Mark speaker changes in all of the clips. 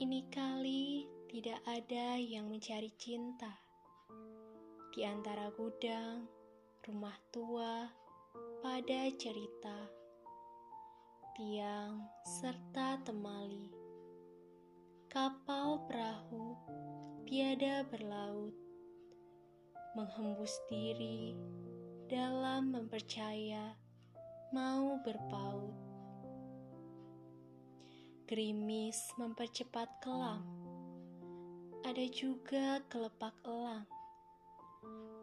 Speaker 1: Ini kali tidak ada yang mencari cinta di antara gudang, rumah tua, pada cerita, tiang, serta temali. Kapal perahu tiada berlaut, menghembus diri dalam mempercaya mau berpaut. Gerimis mempercepat kelam, ada juga kelepak elang,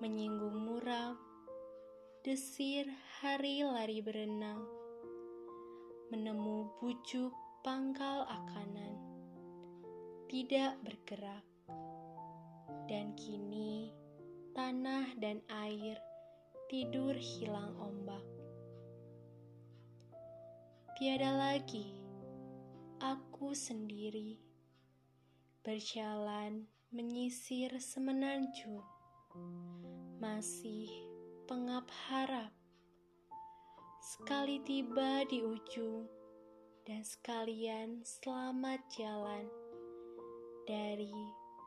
Speaker 1: menyinggung muram, desir hari lari berenang, menemu bujuk pangkal akanan, tidak bergerak, dan kini tanah dan air tidur hilang ombak. Tiada lagi aku sendiri berjalan menyisir semenanjung, masih pengap harap. Sekali tiba di ujung, dan sekalian selamat jalan dari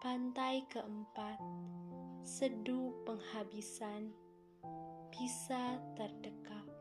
Speaker 1: pantai keempat, seduh penghabisan bisa terdekat.